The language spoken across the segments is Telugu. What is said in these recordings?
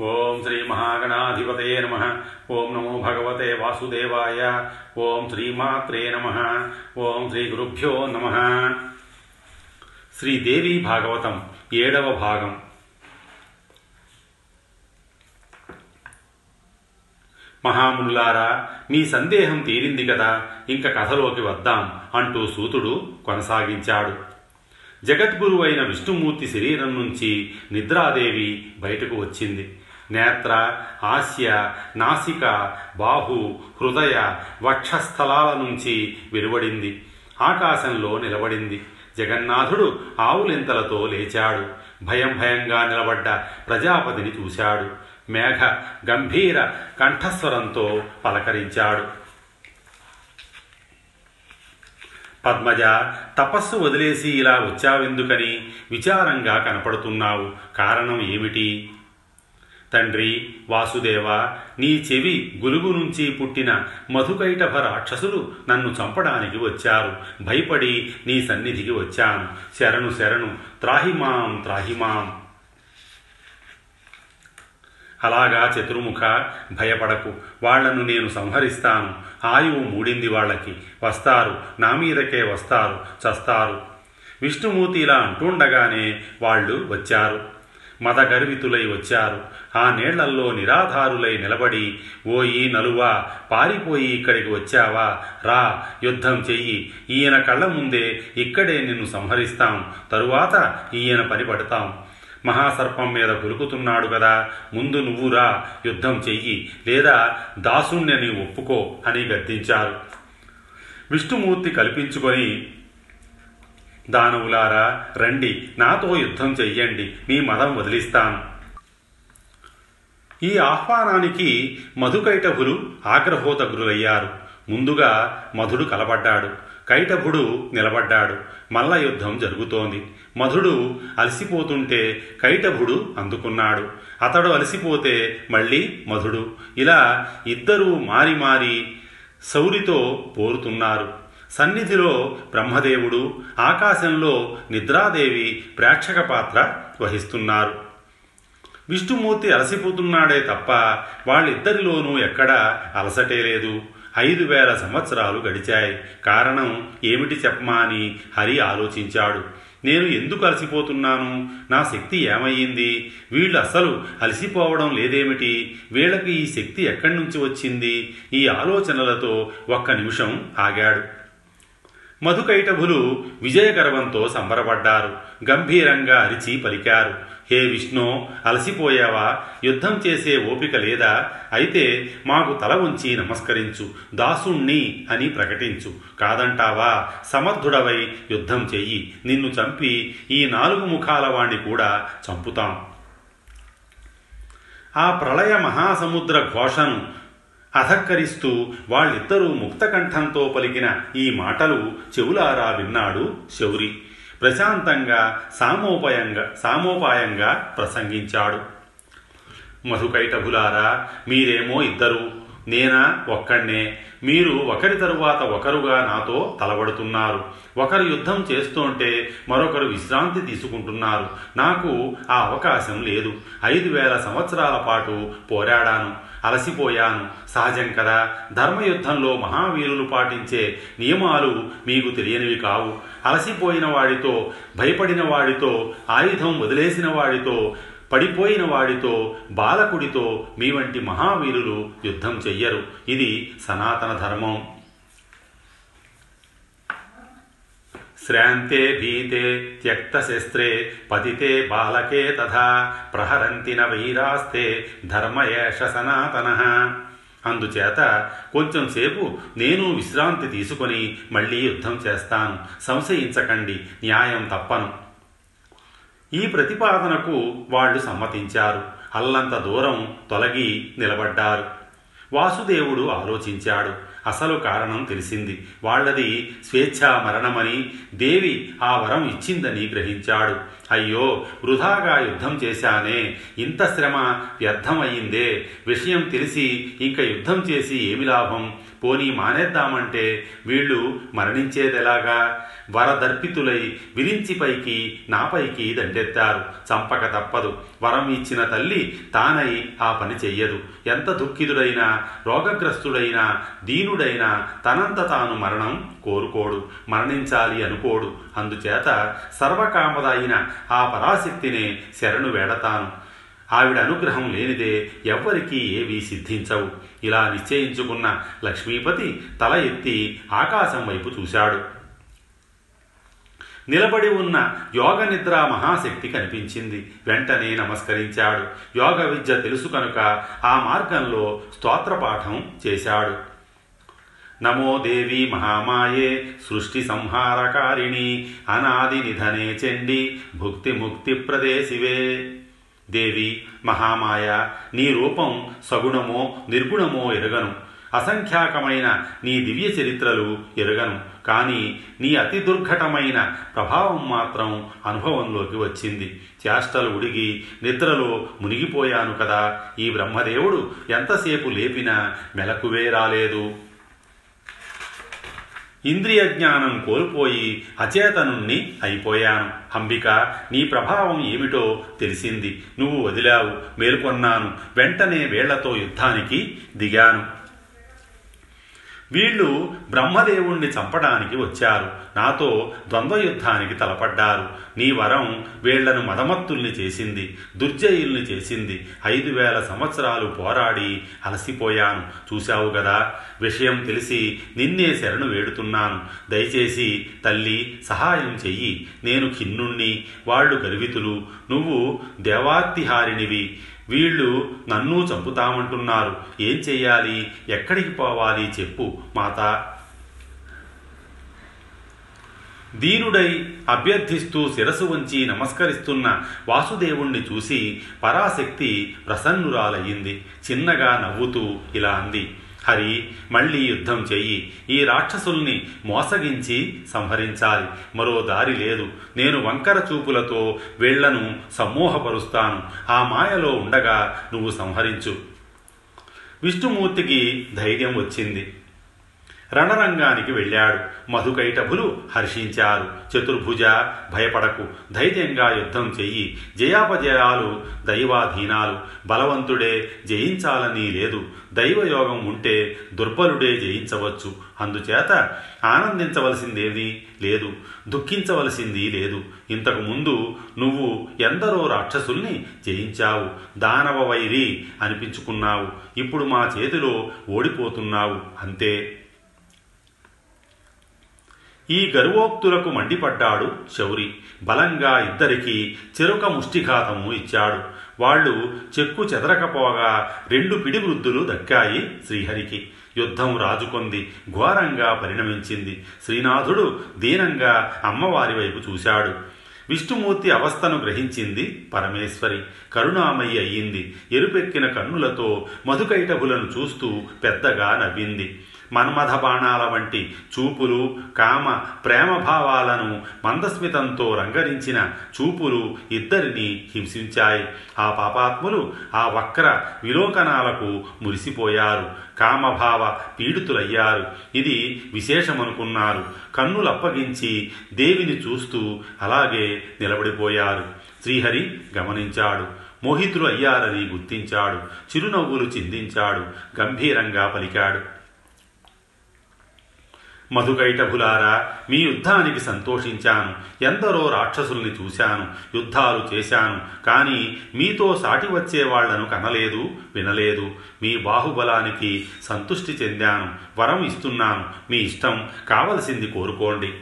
ఓం శ్రీ మహాగణాధిపతయే నమ. ఓం నమో భగవతే వాసుదేవాయ. ఓం శ్రీమాత్రే నమ. ఓం శ్రీ గురుభ్యో నమ. శ్రీదేవి భాగవతం ఏడవ భాగం. మహాముల్లారా మీ సందేహం తీరింది కదా. ఇంక కథలోకి వద్దాం అంటూ సూతుడు కొనసాగించాడు. జగద్గురువైన విష్ణుమూర్తి శరీరం నుంచి నిద్రాదేవి బయటకు వచ్చింది. నేత్ర ఆస్య నాసిక బాహు హృదయ వక్షస్థలాల నుంచి వెలువడింది. ఆకాశంలో నిలబడింది. జగన్నాథుడు ఆవులింతలతో లేచాడు. భయం భయంగా నిలబడ్డ ప్రజాపతిని చూశాడు. మేఘ గంభీర కంఠస్వరంతో పలకరించాడు. పద్మజ తపస్సు వదిలేసి ఇలా వచ్చావెందుకని విచారంగా కనపడుతున్నావు. కారణం ఏమిటి? తండ్రి వాసుదేవ నీ చెవి గులుగు నుంచి పుట్టిన మధుకైటభ రాక్షసులు నన్ను చంపడానికి వచ్చారు. భయపడి నీ సన్నిధికి వచ్చాను. శరణు శరణు త్రాహిమాం త్రాహిమాం. అలాగా చతుర్ముఖ భయపడకు. వాళ్ళను నేను సంహరిస్తాను. ఆయువు మూడింది వాళ్ళకి వస్తారు. నా మీదకే వస్తారు. చస్తారు. విష్ణుమూర్తి ఇలా అంటుండగానే వాళ్ళు వచ్చారు. మదగర్వితులై వచ్చారు. ఆ నీళ్ళల్లో నిరాధారులై నిలబడి ఓయి నలువా పారిపోయి ఇక్కడికి వచ్చావా? రా యుద్ధం చెయ్యి. ఈయన కళ్ళ ముందే ఇక్కడే నిన్ను సంహరిస్తాం. తరువాత ఈయన పని పడతాం. మహాసర్పం మీద గురుకుతున్నాడు కదా. ముందు నువ్వురా యుద్ధం చెయ్యి. లేదా దాసుణ్ణని ఒప్పుకో అని గద్దించారు. విష్ణుమూర్తి కల్పించుకొని దానవులారా రండి నాతో యుద్ధం చెయ్యండి మీ మదం వదిలిస్తాను. ఈ ఆహ్వానానికి మధుకైటభులు ఆగ్రహోదగ్రులయ్యారు. ముందుగా మధుడు కలబడ్డాడు. కైటభుడు నిలబడ్డాడు. మల్ల యుద్ధం జరుగుతోంది. మధుడు అలసిపోతుంటే కైటభుడు అందుకున్నాడు. అతడు అలసిపోతే మళ్ళీ మధుడు. ఇలా ఇద్దరూ మారి మారి సౌరితో పోరుతున్నారు. సన్నిధిలో బ్రహ్మదేవుడు ఆకాశంలో నిద్రాదేవి ప్రేక్షక పాత్ర వహిస్తున్నారు. విష్ణుమూర్తి అలసిపోతున్నాడే తప్ప వాళ్ళిద్దరిలోనూ ఎక్కడా అలసటే లేదు. ఐదు వేల సంవత్సరాలు గడిచాయి. కారణం ఏమిటి చెప్పమా అని హరి ఆలోచించాడు. నేను ఎందుకు అలసిపోతున్నాను? నా శక్తి ఏమయ్యింది? వీళ్ళు అసలు అలసిపోవడం లేదేమిటి? వీళ్ళకి ఈ శక్తి ఎక్కడి నుంచి వచ్చింది? ఈ ఆలోచనలతో ఒక్క నిమిషం ఆగాడు. మధుకైటభులు విజయగర్వంతో సంబరపడ్డారు గంభీరంగా అరిచి పలికారు. హే విష్ణు అలసిపోయావా? యుద్ధం చేసే ఓపిక లేదా? అయితే మాకు తల ఉంచి నమస్కరించు దాసుణ్ణి అని ప్రకటించు. కాదంటావా? సమర్థుడవై యుద్ధం చెయ్యి. నిన్ను చంపి ఈ నాలుగు ముఖాల వాణ్ణి కూడా చంపుతాం. ఆ ప్రళయ మహాసముద్ర ఘోషను అధక్కరిస్తూ వాళ్ళిద్దరూ ముక్తకంఠంతో పలికిన ఈ మాటలు చెవులారా విన్నాడు శౌరి. ప్రశాంతంగా సామోపాయంగా సామోపాయంగా ప్రసంగించాడు. మధుకైటభులారా మీరేమో ఇద్దరు. నేనా? ఒక్కడే మీరు ఒకరి తరువాత ఒకరుగా నాతో తలబడుతున్నారు. ఒకరు యుద్ధం చేస్తుంటే మరొకరు విశ్రాంతి తీసుకుంటున్నారు. నాకు ఆ అవకాశం లేదు. ఐదు వేల సంవత్సరాల పాటు పోరాడాను. అలసిపోయాను. సహజం కదా ధర్మయుద్ధంలో మహావీరులు పాటించే నియమాలు మీకు తెలియనివి కావు. అలసిపోయిన వాడితో భయపడిన వాడితో ఆయుధం వదిలేసిన వాడితో పడిపోయిన వాడితో బాలకుడితో మీ వంటి మహావీరులు యుద్ధం చెయ్యరు. ఇది సనాతన ధర్మం. శ్రాంతే భీతే త్యక్తశస్త్రే పతితే బాలకే తథా ప్రహరంతి న వైరాస్తే ధర్మయేష సనాతన అందుచేత కొంచెం సేపు నేను విశ్రాంతి తీసుకొని మళ్ళీ యుద్ధం చేస్తాను. సంశయించకండి న్యాయం తప్పను. ఈ ప్రతిపాదనకు వాళ్ళు సమ్మతించారు. అల్లంత దూరం తొలగి నిలబడ్డారు. వాసుదేవుడు ఆలోచించాడు. అసలు కారణం తెలిసింది. వాళ్ళది స్వేచ్ఛా మరణమని దేవి ఆ వరం ఇచ్చిందని గ్రహించాడు. అయ్యో వృధాగా యుద్ధం చేశానే. ఇంత శ్రమ వ్యర్థమయ్యిందే విషయం తెలిసి ఇంక యుద్ధం చేసి ఏమి లాభం? పోనీ మానేద్దామంటే వీళ్ళు మరణించేదెలాగా? వరదర్పితులై విరించి పైకి నాపైకి దండెత్తారు. చంపక తప్పదు. వరం ఇచ్చిన తల్లి తానై ఆ పని చెయ్యదు. ఎంత దుఃఖితుడైనా రోగగ్రస్తుడైనా దీనుడైనా తనంత తాను మరణం కోరుకోడు మరణించాలి అనుకోడు. అందుచేత సర్వకామద అయిన ఆ పరాశక్తినే శరణు వేడతాను. ఆవిడ అనుగ్రహం లేనిదే ఎవ్వరికీ ఏవీ సిద్ధించవు. ఇలా నిశ్చయించుకున్న లక్ష్మీపతి తల ఎత్తి ఆకాశం వైపు చూశాడు. నిలబడి ఉన్న యోగ నిద్ర మహాశక్తి కనిపించింది. వెంటనే నమస్కరించాడు. యోగ విద్య తెలుసు కనుక ఆ మార్గంలో స్తోత్రపాఠం చేశాడు. నమో దేవి మహామాయే సృష్టి సంహారకారిణి అనాది నిధనే చెండి భుక్తి ముక్తి ప్రదేశివే. దేవి మహామాయ నీ రూపం సగుణమో నిర్గుణమో ఎరగను. అసంఖ్యాకమైన నీ దివ్య చరిత్రలు ఎరగను. కానీ నీ అతి దుర్ఘటమైన ప్రభావం మాత్రం అనుభవంలోకి వచ్చింది. చేష్టలు ఉడిగి నిద్రలో మునిగిపోయాను కదా. ఈ బ్రహ్మదేవుడు ఎంతసేపు లేపినా మెలకువే రాలేదు. ఇంద్రియ జ్ఞానం కోల్పోయి అచేతనుణ్ణి అయిపోయాను. అంబిక నీ ప్రభావం ఏమిటో తెలిసింది. నువ్వు వదిలావు మేల్కొన్నాను. వెంటనే వేళ్ళతో యుద్ధానికి దిగాను. వీళ్ళు బ్రహ్మదేవుణ్ణి చంపడానికి వచ్చారు. నాతో ద్వంద్వ యుద్ధానికి తలపడ్డారు. నీ వరం వీళ్ళను మదమత్తుల్ని చేసింది దుర్జయుల్ని చేసింది. ఐదు వేల సంవత్సరాలు పోరాడి అలసిపోయాను. చూశావు కదా విషయం తెలిసి నిన్నే శరణు వేడుతున్నాను. దయచేసి తల్లి సహాయం చెయ్యి. నేను ఖిన్నుణ్ణి వాళ్ళు గర్వితులు. నువ్వు దేవాత్తిహారినివి వీళ్ళు నన్ను చంపుతామంటున్నారు. ఏం చెయ్యాలి? ఎక్కడికి పోవాలి? చెప్పు మాత. దీనుడై అభ్యర్థిస్తూ శిరసు వంచి నమస్కరిస్తున్న వాసుదేవుణ్ణి చూసి పరాశక్తి ప్రసన్నురాలయ్యింది. చిన్నగా నవ్వుతూ ఇలా అంది. హరి మళ్ళీ యుద్ధం చెయ్యి. ఈ రాక్షసుల్ని మోసగించి సంహరించాలి. మరో దారి లేదు. నేను వంకర చూపులతో వీళ్ళను సమ్మోహపరుస్తాను. ఆ మాయలో ఉండగా నువ్వు సంహరించు. విష్ణుమూర్తికి ధైర్యం వచ్చింది. రణరంగానికి వెళ్ళాడు. మధుకైటభులు హర్షించారు. చతుర్భుజ భయపడకు ధైర్యంగా యుద్ధం చెయ్యి. జయాపజయాలు దైవాధీనాలు. బలవంతుడే జయించాలని లేదు. దైవయోగం ఉంటే దుర్బలుడే జయించవచ్చు. అందుచేత ఆనందించవలసిందేది లేదు. దుఃఖించవలసింది లేదు. ఇంతకు ముందు నువ్వు ఎందరో రాక్షసుల్ని జయించావు. దానవ వైరి అనిపించుకున్నావు. ఇప్పుడు మా చేతిలో ఓడిపోతున్నావు. అంతే. ఈ గర్వోక్తులకు మండిపడ్డాడు శౌరి. బలంగా ఇద్దరికీ చెరుక ముష్టిఘాతము ఇచ్చాడు. వాళ్ళు చెక్కు చెదరకపోగా రెండు పిడివృద్ధులు దక్కాయి శ్రీహరికి. యుద్ధం రాజుకొంది ఘోరంగా పరిణమించింది. శ్రీనాథుడు దీనంగా అమ్మవారి వైపు చూశాడు. విష్ణుమూర్తి అవస్థను గ్రహించింది పరమేశ్వరి. కరుణామయ్య అయ్యింది ఎరుపెక్కిన కన్నులతో మధుకైటభులను చూస్తూ పెద్దగా నవ్వింది. మన్మథ బాణాల వంటి చూపులు కామ ప్రేమ భావాలను మందస్మితంతో రంగరించిన చూపులు ఇద్దరిని హింసించాయి. ఆ పాపాత్ములు ఆ వక్ర విలోకనాలకు మురిసిపోయారు. కామభావ పీడితులయ్యారు. ఇది విశేషమనుకున్నారు. కన్నులప్పగించి దేవిని చూస్తూ అలాగే నిలబడిపోయారు. శ్రీహరి గమనించాడు. మోహితులు అయ్యారని గుర్తించాడు. చిరునవ్వులు చిందించాడు. గంభీరంగా పలికాడు. మధుకైటభులారా మీ యుద్ధానికి సంతోషించాను. ఎందరో రాక్షసుల్ని చూశాను యుద్ధాలు చేశాను కానీ మీతో సాటి వచ్చే వాళ్ళను కనలేదు వినలేదు. మీ బాహుబలానికి సంతుష్టి చెందాను వరం ఇస్తున్నాను. మీ ఇష్టం కావలసింది కోరుకోండి.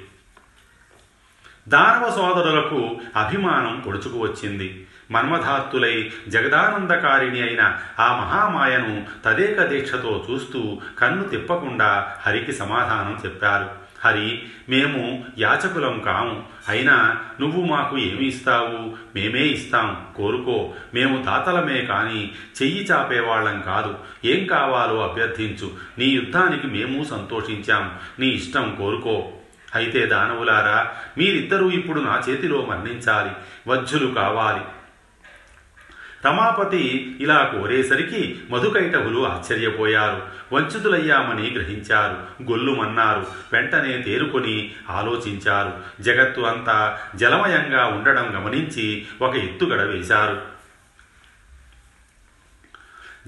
దానవ సోదరులకు అభిమానం పొడుచుకు వచ్చింది. మన్మధాత్తులై జగదానందకారిణి అయిన ఆ మహామాయను తదేక దీక్షతో చూస్తూ కన్ను తిప్పకుండా హరికి సమాధానం చెప్పారు. హరి మేము యాచకులం కాము. అయినా నువ్వు మాకు ఏమి ఇస్తావు? మేమే ఇస్తాం. కోరుకో. మేము తాతలమే కానీ చెయ్యి చాపేవాళ్ళం కాదు. ఏం కావాలో అభ్యర్థించు. నీ యుద్ధానికి మేము సంతోషించాం. నీ ఇష్టం కోరుకో. అయితే దానవులారా మీరిద్దరూ ఇప్పుడు నా చేతిలో మరణించాలి. వజ్జులు కావాలి. తమాపతి ఇలా కోరేసరికి మధుకైటవులు ఆశ్చర్యపోయారు. వంచితులయ్యామని గ్రహించారు. గొల్లుమన్నారు. వెంటనే తేరుకొని ఆలోచించారు. జగత్తు అంతా జలమయంగా ఉండడం గమనించి ఒక ఎత్తుగడ వేశారు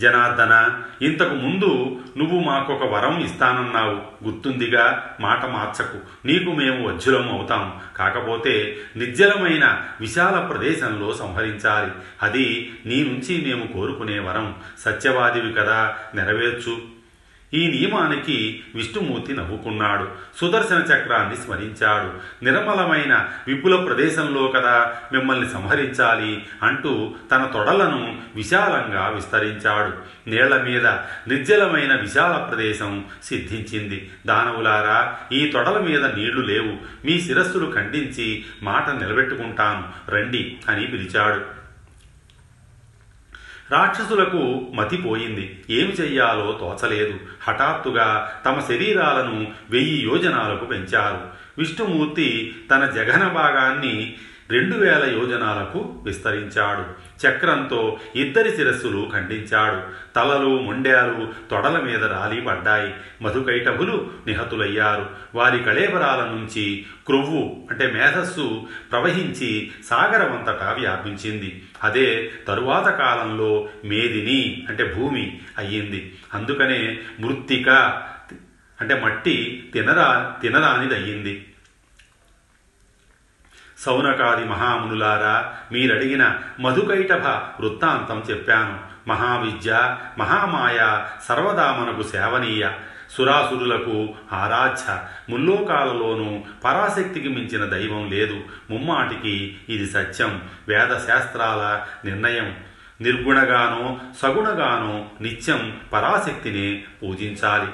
జనార్దన ఇంతకు ముందు నువ్వు మాకొక వరం ఇస్తానన్నావు. గుర్తుందిగా మాట మార్చకు. నీకు మేము వజ్జులం అవుతాం. కాకపోతే నిర్జలమైన విశాల ప్రదేశంలో సంహరించాలి. అది నీ నుంచి మేము కోరుకునే వరం. సత్యవాదివి కదా నెరవేర్చు. ఈ నియమానికి విష్ణుమూర్తి నవ్వుకున్నాడు. సుదర్శన చక్రాన్ని స్మరించాడు. నిర్మలమైన విపుల ప్రదేశంలో కదా మిమ్మల్ని సంహరించాలి అంటూ తన తొడలను విశాలంగా విస్తరించాడు. నీళ్ళ మీద నిర్జలమైన విశాల ప్రదేశం సిద్ధించింది. దానవులారా ఈ తొడల మీద నీళ్ళు లేవు. మీ శిరస్సులు ఖండించి మాట నిలబెట్టుకుంటాను. రండి అని పిలిచాడు. రాక్షసులకు మతిపోయింది ఏమి చెయ్యాలో తోచలేదు. హఠాత్తుగా తమ శరీరాలను వెయ్యి యోజనాలకు పెంచారు. విష్ణుమూర్తి తన జగన భాగాన్ని రెండు వేల యోజనాలకు విస్తరించాడు. చక్రంతో ఇద్దరి శిరస్సులు ఖండించాడు. తలలు మొండ్యాలు తొడల మీద రాలి పడ్డాయి మధుకైటభులు నిహతులయ్యారు. వారి కళేబరాల నుంచి క్రొవ్వు అంటే మేధస్సు ప్రవహించి సాగరమంతటా వ్యాపించింది. అదే తరువాత కాలంలో మేదిని అంటే భూమి అయ్యింది. అందుకనే మృత్తిక అంటే మట్టి తినరా తినరానిదయ్యింది. సౌనకాది మహామునులారా మీరడిగిన మధుకైటభ వృత్తాంతం చెప్పాను. మహావిద్య మహామాయ సర్వదా మనకు సేవనీయ. సురాసురులకు ఆరాధ్య. ముల్లోకాలలోనూ పరాశక్తికి మించిన దైవం లేదు. ముమ్మాటికి ఇది సత్యం. వేద శాస్త్రాల నిర్ణయం. నిర్గుణగానో సగుణగానో నిత్యం పరాశక్తిని పూజించాలి.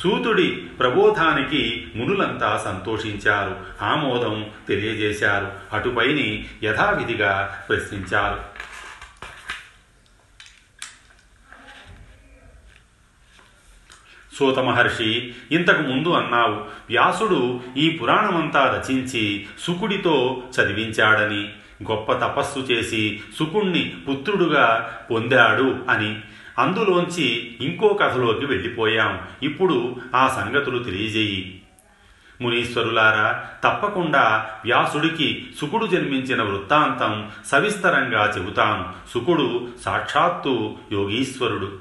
సూతుడి ప్రబోధానికి మునులంతా సంతోషించారు. ఆమోదం తెలియజేశారు. అటుపైని యథావిధిగా ప్రశ్నించారు. సూత మహర్షి ఇంతకు ముందు అన్నావు వ్యాసుడు ఈ పురాణమంతా రచించి సుకుడితో చదివించాడని. గొప్ప తపస్సు చేసి సుకుణ్ణి పుత్రుడుగా పొందాడు అని. అందులోంచి ఇంకో కథలోకి వెళ్ళిపోయాం. ఇప్పుడు ఆ సంగతులు తెలియజేయి. మునీశ్వరులారా తప్పకుండా వ్యాసుడికి సుకుడు జన్మించిన వృత్తాంతం సవిస్తరంగా చెబుతాం. సుకుడు సాక్షాత్తు యోగీశ్వరుడు.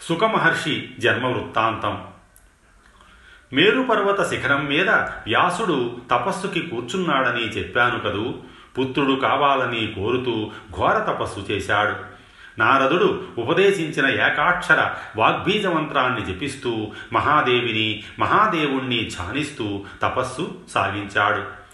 సుఖమహర్షి జన్మ వృత్తాంతం. మేరుపర్వత శిఖరం మీద వ్యాసుడు తపస్సుకి కూర్చున్నాడని చెప్పాను కదూ? పుత్రుడు కావాలని కోరుతూ ఘోర తపస్సు చేశాడు. నారదుడు ఉపదేశించిన ఏకాక్షర వాగ్బీజ మంత్రాన్ని జపిస్తూ మహాదేవిని మహాదేవుణ్ణి ధ్యానిస్తూ తపస్సు సాగించాడు.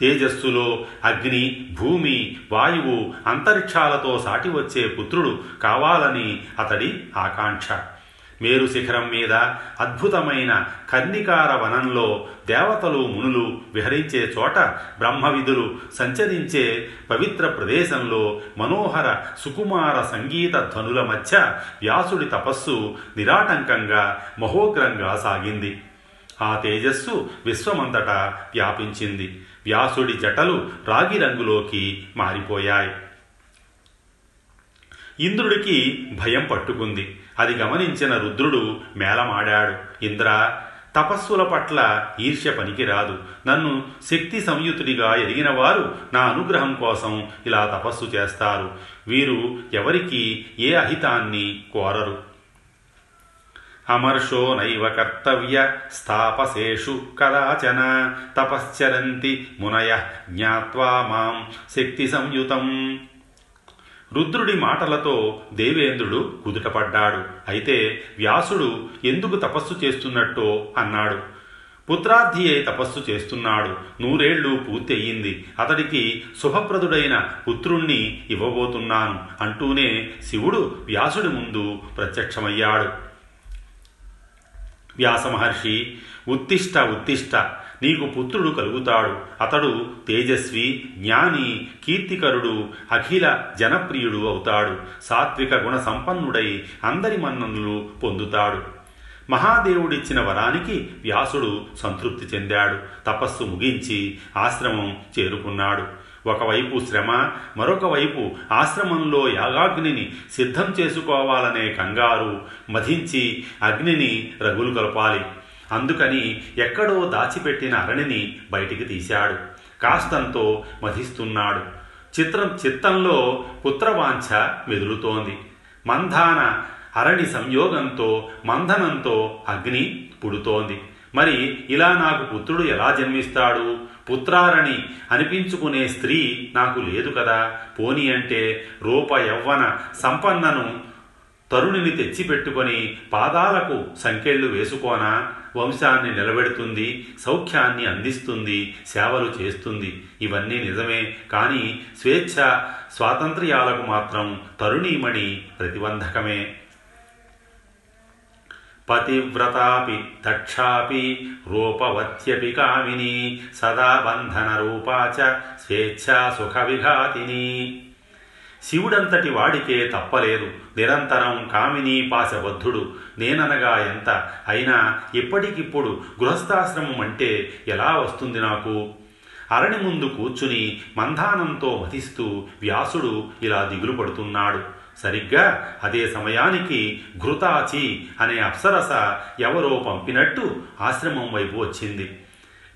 తేజస్సులో అగ్ని భూమి వాయువు అంతరిక్షాలతో సాటి వచ్చే పుత్రుడు కావాలని అతడి ఆకాంక్ష. మేరు శిఖరం మీద అద్భుతమైన కర్ణికార వనంలో దేవతలు మునులు విహరించే చోట బ్రహ్మవిధులు సంచరించే పవిత్ర ప్రదేశంలో మనోహర సుకుమార సంగీత ధ్వనుల మధ్య వ్యాసుడి తపస్సు నిరాటంకంగా మహోగ్రంగా సాగింది. ఆ తేజస్సు విశ్వమంతటా వ్యాపించింది. వ్యాసుడి జటలు రాగి రంగులోకి మారిపోయాయి. ఇంద్రుడికి భయం పట్టుకుంది. అది గమనించిన రుద్రుడు మేళమాడాడు. ఇంద్ర తపస్సుల పట్ల ఈర్ష్య పనికిరాదు. నన్ను శక్తి సంయుతుడిగా ఎదిగిన వారు నా అనుగ్రహం కోసం ఇలా తపస్సు చేస్తారు. వీరు ఎవరికి ఏ అహితాన్ని కోరరు. అమర్షో నైవ కర్తవ్య స్థాపసేషు కదాచన తపశ్చరంతి మునయ జ్ఞాత్వా మాం శక్తి సంయుతం. రుద్రుడి మాటలతో దేవేంద్రుడు కుదుటపడ్డాడు. అయితే వ్యాసుడు ఎందుకు తపస్సు చేస్తున్నట్టో అన్నాడు. పుత్రార్థి అయి తపస్సు చేస్తున్నాడు. నూరేళ్ళు పూర్తి అయ్యింది అతడికి శుభప్రదుడైన పుత్రుణ్ణి ఇవ్వబోతున్నాను అంటూనే శివుడు వ్యాసుడి ముందు ప్రత్యక్షమయ్యాడు. వ్యాసమహర్షి ఉత్తిష్ట ఉత్తిష్ట నీకు పుత్రుడు కలుగుతాడు. అతడు తేజస్వి జ్ఞాని కీర్తికరుడు అఖిల జనప్రియుడు అవుతాడు. సాత్విక గుణ సంపన్నుడై అందరి మన్ననలు పొందుతాడు. మహాదేవుడిచ్చిన వరానికి వ్యాసుడు సంతృప్తి చెందాడు. తపస్సు ముగించి ఆశ్రమం చేరుకున్నాడు. ఒకవైపు శ్రమ మరొక వైపు ఆశ్రమంలో యాగాగ్నిని సిద్ధం చేసుకోవాలనే కంగారు మధించి అగ్నిని రగులు కలపాలి అందుకని ఎక్కడో దాచిపెట్టిన అరణిని బయటికి తీశాడు. కాస్తంతో మధిస్తున్నాడు. చిత్రం చిత్తంలో పుత్రవాంఛ మెదులుతోంది. మంధాన అరణి సంయోగంతో మంధనంతో అగ్ని పుడుతోంది. మరి ఇలా నాకు పుత్రుడు ఎలా జన్మిస్తాడు? పుత్రారణి అనిపించుకునే స్త్రీ నాకు లేదు కదా. పోని అంటే రూప యవ్వన సంపన్నను తరుణిని తెచ్చిపెట్టుకొని పాదాలకు సంకెళ్ళు వేసుకోనా? వంశాన్ని నిలబెడుతుంది సౌఖ్యాన్ని అందిస్తుంది సేవలు చేస్తుంది. ఇవన్నీ నిజమే కానీ స్వేచ్ఛ స్వాతంత్ర్యాలకు మాత్రం తరుణీమణి ప్రతిబంధకమే. పతివ్రతాపి దక్షాపి రూపవత్యపి కామిని సదా బంధన రూపాచ స్వేచ్ఛా సుఖ విఘాతిని. శివుడంతటి వాడికే తప్పలేదు. నిరంతరం కామిని పాశబద్ధుడు. నేననగా ఎంత? అయినా ఇప్పటికిప్పుడు గృహస్థాశ్రమం అంటే ఎలా వస్తుంది నాకు? అరణి ముందు కూర్చుని మంధానంతో మతిస్తూ వ్యాసుడు ఇలా దిగులు పడుతున్నాడు. సరిగ్గా అదే సమయానికి ఘృతాచి అనే అప్సరస ఎవరో పంపినట్టు ఆశ్రమం వైపు వచ్చింది.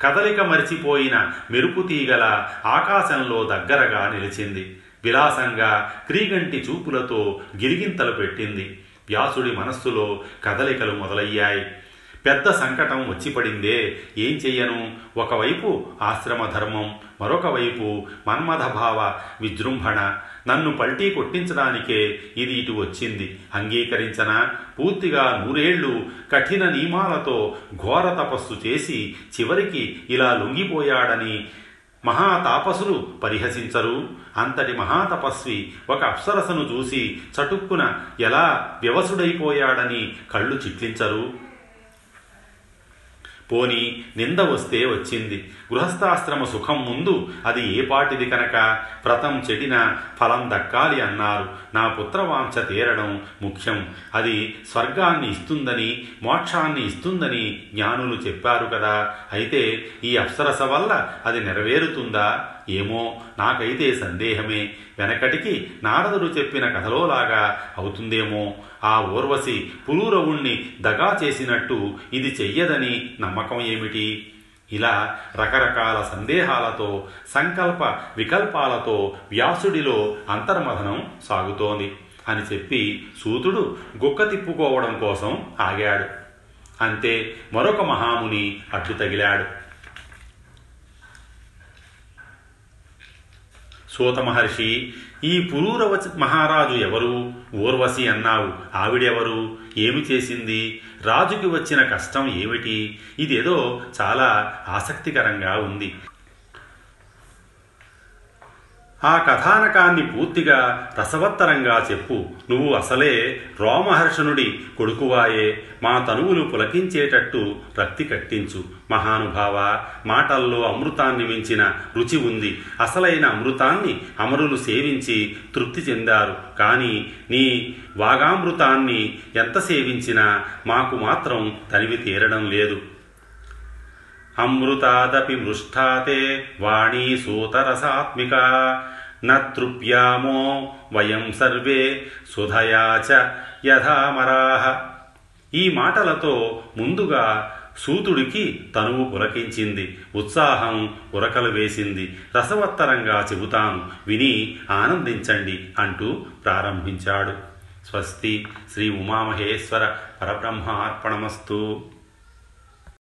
కదలిక మరిచిపోయిన మెరుపు తీగల ఆకాశంలో దగ్గరగా నిలిచింది. విలాసంగా క్రీగంటి చూపులతో గిరిగింతలు పెట్టింది. వ్యాసుడి మనస్సులో కదలికలు మొదలయ్యాయి. పెద్ద సంకటం వచ్చి పడిందే ఏం చెయ్యను? ఒకవైపు ఆశ్రమ ధర్మం మరొక వైపు మన్మథభావ విజృంభణ. నన్ను పల్టీ కొట్టించడానికే ఇది ఇటు వచ్చింది. అంగీకరించనా? పూర్తిగా నూరేళ్ళు కఠిన నియమాలతో ఘోర తపస్సు చేసి చివరికి ఇలా లొంగిపోయాడని మహాతాపసులు పరిహసించరు. అంతటి మహాతపస్వి ఒక అప్సరసను చూసి చటుక్కున ఎలా వ్యవసుడైపోయాడని కళ్ళు చిట్లించరు. పోని నింద వస్తే వచ్చింది. గృహస్థాశ్రమ సుఖం ముందు అది ఏ పాటిది కనుక? వ్రతం చెడిన ఫలం దక్కాలి అన్నారు. నా పుత్రవాంఛ తీరడం ముఖ్యం. అది స్వర్గాన్ని ఇస్తుందని మోక్షాన్ని ఇస్తుందని జ్ఞానులు చెప్పారు కదా. అయితే ఈ అప్సరస వల్ల అది నెరవేరుతుందా? ఏమో నాకైతే సందేహమే. వెనకటికి నారదుడు చెప్పిన కథలోలాగా అవుతుందేమో. ఆ ఊర్వశి పులూరవుణ్ణి దగా చేసినట్టు ఇది చెయ్యదని నమ్మకం ఏమిటి? ఇలా రకరకాల సందేహాలతో సంకల్ప వికల్పాలతో వ్యాసుడిలో అంతర్మథనం సాగుతోంది అని చెప్పి సూతుడు గుక్క తిప్పుకోవడం కోసం ఆగాడు. అంతే మరొక మహాముని అడ్డు తగిలాడు. సూత మహర్షి ఈ పురూరవ మహారాజు ఎవరు? ఊర్వశి అన్నావు. ఆవిడెవరు? ఏమి చేసింది? రాజుకి వచ్చిన కష్టం ఏమిటి? ఇదేదో చాలా ఆసక్తికరంగా ఉంది. ఆ కథానకాన్ని పూర్తిగా రసవత్తరంగా చెప్పు. నువ్వు అసలే రోమహర్షణుడి కొడుకువాయే. మా తనువులు పులకించేటట్టు రక్తి కట్టించు. మహానుభావ మాటల్లో అమృతాన్ని మించిన రుచి ఉంది. అసలైన అమృతాన్ని అమరులు సేవించి తృప్తి చెందారు. కానీ నీ వాగామృతాన్ని ఎంత సేవించినా మాకు మాత్రం తనివి తీరడం లేదు. అమృతాదపి మృష్టాతే వాణీ సూతరసాత్మిక. నృప్యామో వయం సర్వే సుధయా చ యథామరాహ ఈ మాటలతో ముందుగా సూతుడికి తనువు పులకించింది ఉత్సాహం ఉరకలు వేసింది. రసవత్తరంగా చెబుతాను విని ఆనందించండి అంటూ ప్రారంభించాడు. స్వస్తి శ్రీ ఉమామహేశ్వర పరబ్రహ్మార్పణమస్తు.